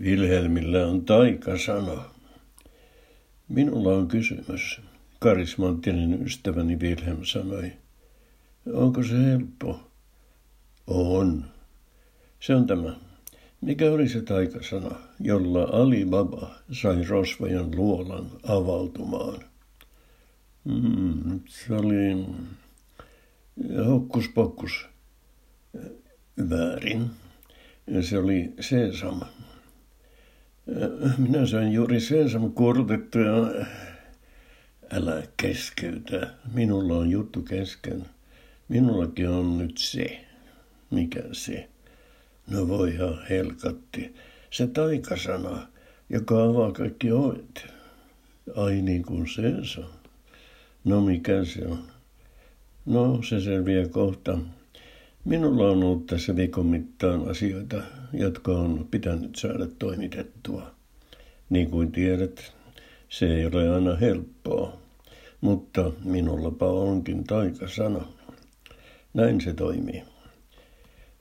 Vilhelmillä on taikasana. Minulla on kysymys, karismaattinen ystäväni Wilhelm sanoi. Onko se helppo? On. Se on tämä. Mikä oli se taikasana, jolla Ali Baba sai rosvojen luolan avautumaan? Mm, se oli hokkuspokkus. Väärin. Se oli sesam. Minä sain juuri sesam ja Älä keskeytä. Minulla on juttu kesken. Minullakin on nyt se. Mikä se? No voi ihan helkatti. Se taikasana, joka avaa kaikki ovet. Ai niin kuin se on. No mikä se on? No se selviää kohta. Minulla on ollut tässä viikon mittaan asioita, jotka on pitänyt saada toimitettua. Niin kuin tiedät, se ei ole aina helppoa, mutta minullapa onkin taikasana. Näin se toimii.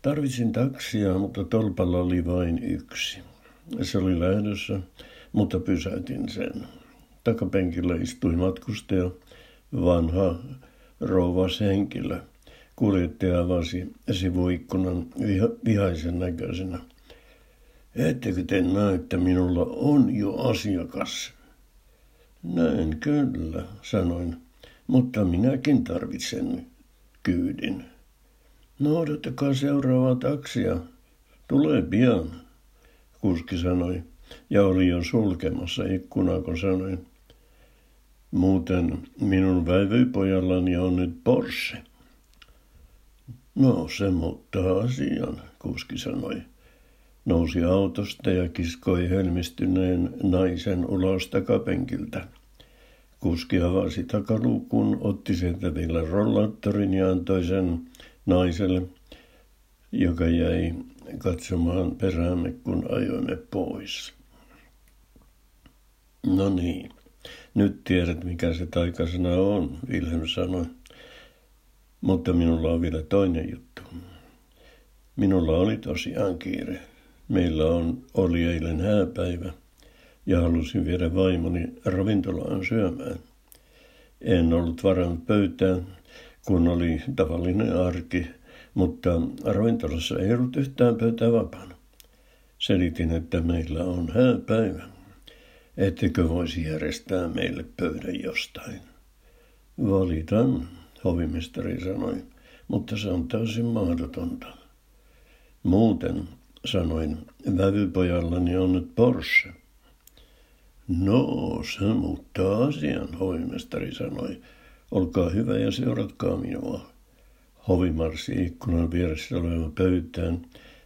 Tarvitsin taksia, mutta tolpalla oli vain yksi. Se oli lähdössä, mutta pysäytin sen. Takapenkillä istui matkustaja, vanha rouvas henkilö. Kuljettaja avasi sivuikkunan viha, vihaisen näköisenä. Ettekö te näe, että minulla on jo asiakas? Näin kyllä, sanoin, mutta minäkin tarvitsen kyydin. No odottakaa seuraavaa taksia. Tulee pian, kuski sanoi, ja oli jo sulkemassa ikkunaa, kun sanoin. Muuten minun väivypojallani on nyt Porsche. No, se muuttaa asian, kuski sanoi. Nousi autosta ja kiskoi helmistyneen naisen ulos takapenkiltä. Kuski avasi takaluukun, otti sieltä vielä rollaattorin ja antoi sen naiselle, joka jäi katsomaan peräämme, kun ajoimme pois. No niin, nyt tiedät, mikä se taikasana on, Wilhelm sanoi. Mutta minulla on vielä toinen juttu. Minulla oli tosiaan kiire. Meillä on, oli eilen hääpäivä ja halusin viedä vaimoni ravintolaan syömään. En ollut varannut pöytään, kun oli tavallinen arki, mutta ravintolassa ei ollut yhtään pöytää vapaana. Selitin, että meillä on hääpäivä. Ettekö voisi järjestää meille pöydän jostain? Valitan, hovimestari sanoi, mutta se on täysin mahdotonta. Muuten, sanoin, vävypojallani on nyt Porsche. No, se muuttaa asian, hovimestari sanoi. Olkaa hyvä ja seuratkaa minua. Hovi marssi ikkunan vieressä oleva pöytään.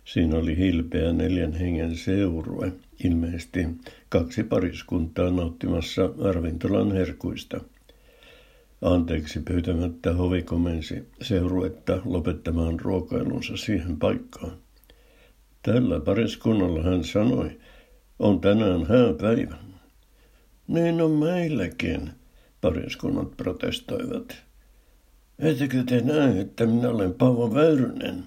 Siinä oli hilpeä neljän hengen seurue, ilmeisesti kaksi pariskuntaa nauttimassa ravintolan herkuista. Anteeksi pyytämättä hovi komensi seuruetta lopettamaan ruokailunsa siihen paikkaan. Tällä pariskunnalla hän sanoi, on tänään hääpäivä. Niin on meilläkin, pariskunnat protestoivat. Ettekö te näe, että minä olen Paavo Väyrynen?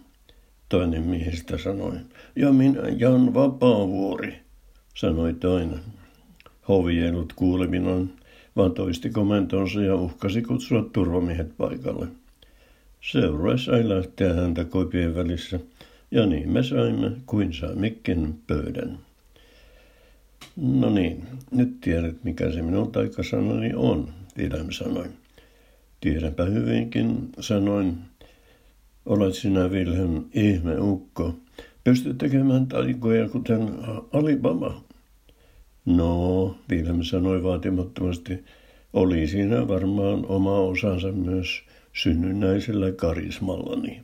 Toinen miehistä sanoi. Ja minä Jan Vapaavuori, sanoi toinen. Hovi ei ollut kuulevinaan, vaan toisti komentonsa ja uhkasi kutsua turvamiehet paikalle. Seurue sai lähteä häntä koipien välissä, ja niin me saimme kuin saimmekin pöydän. No niin, nyt tiedät mikä se minun taikasanani on, Wilhelm sanoi. Tiedänpä hyvinkin, sanoin. Olet sinä, Wilhelm, ihme ukko. Pystyt tekemään taikoja kuten Alibaba. No, Wilhelm sanoi vaatimattomasti, oli siinä varmaan oma osansa myös synnynnäisellä karismallani.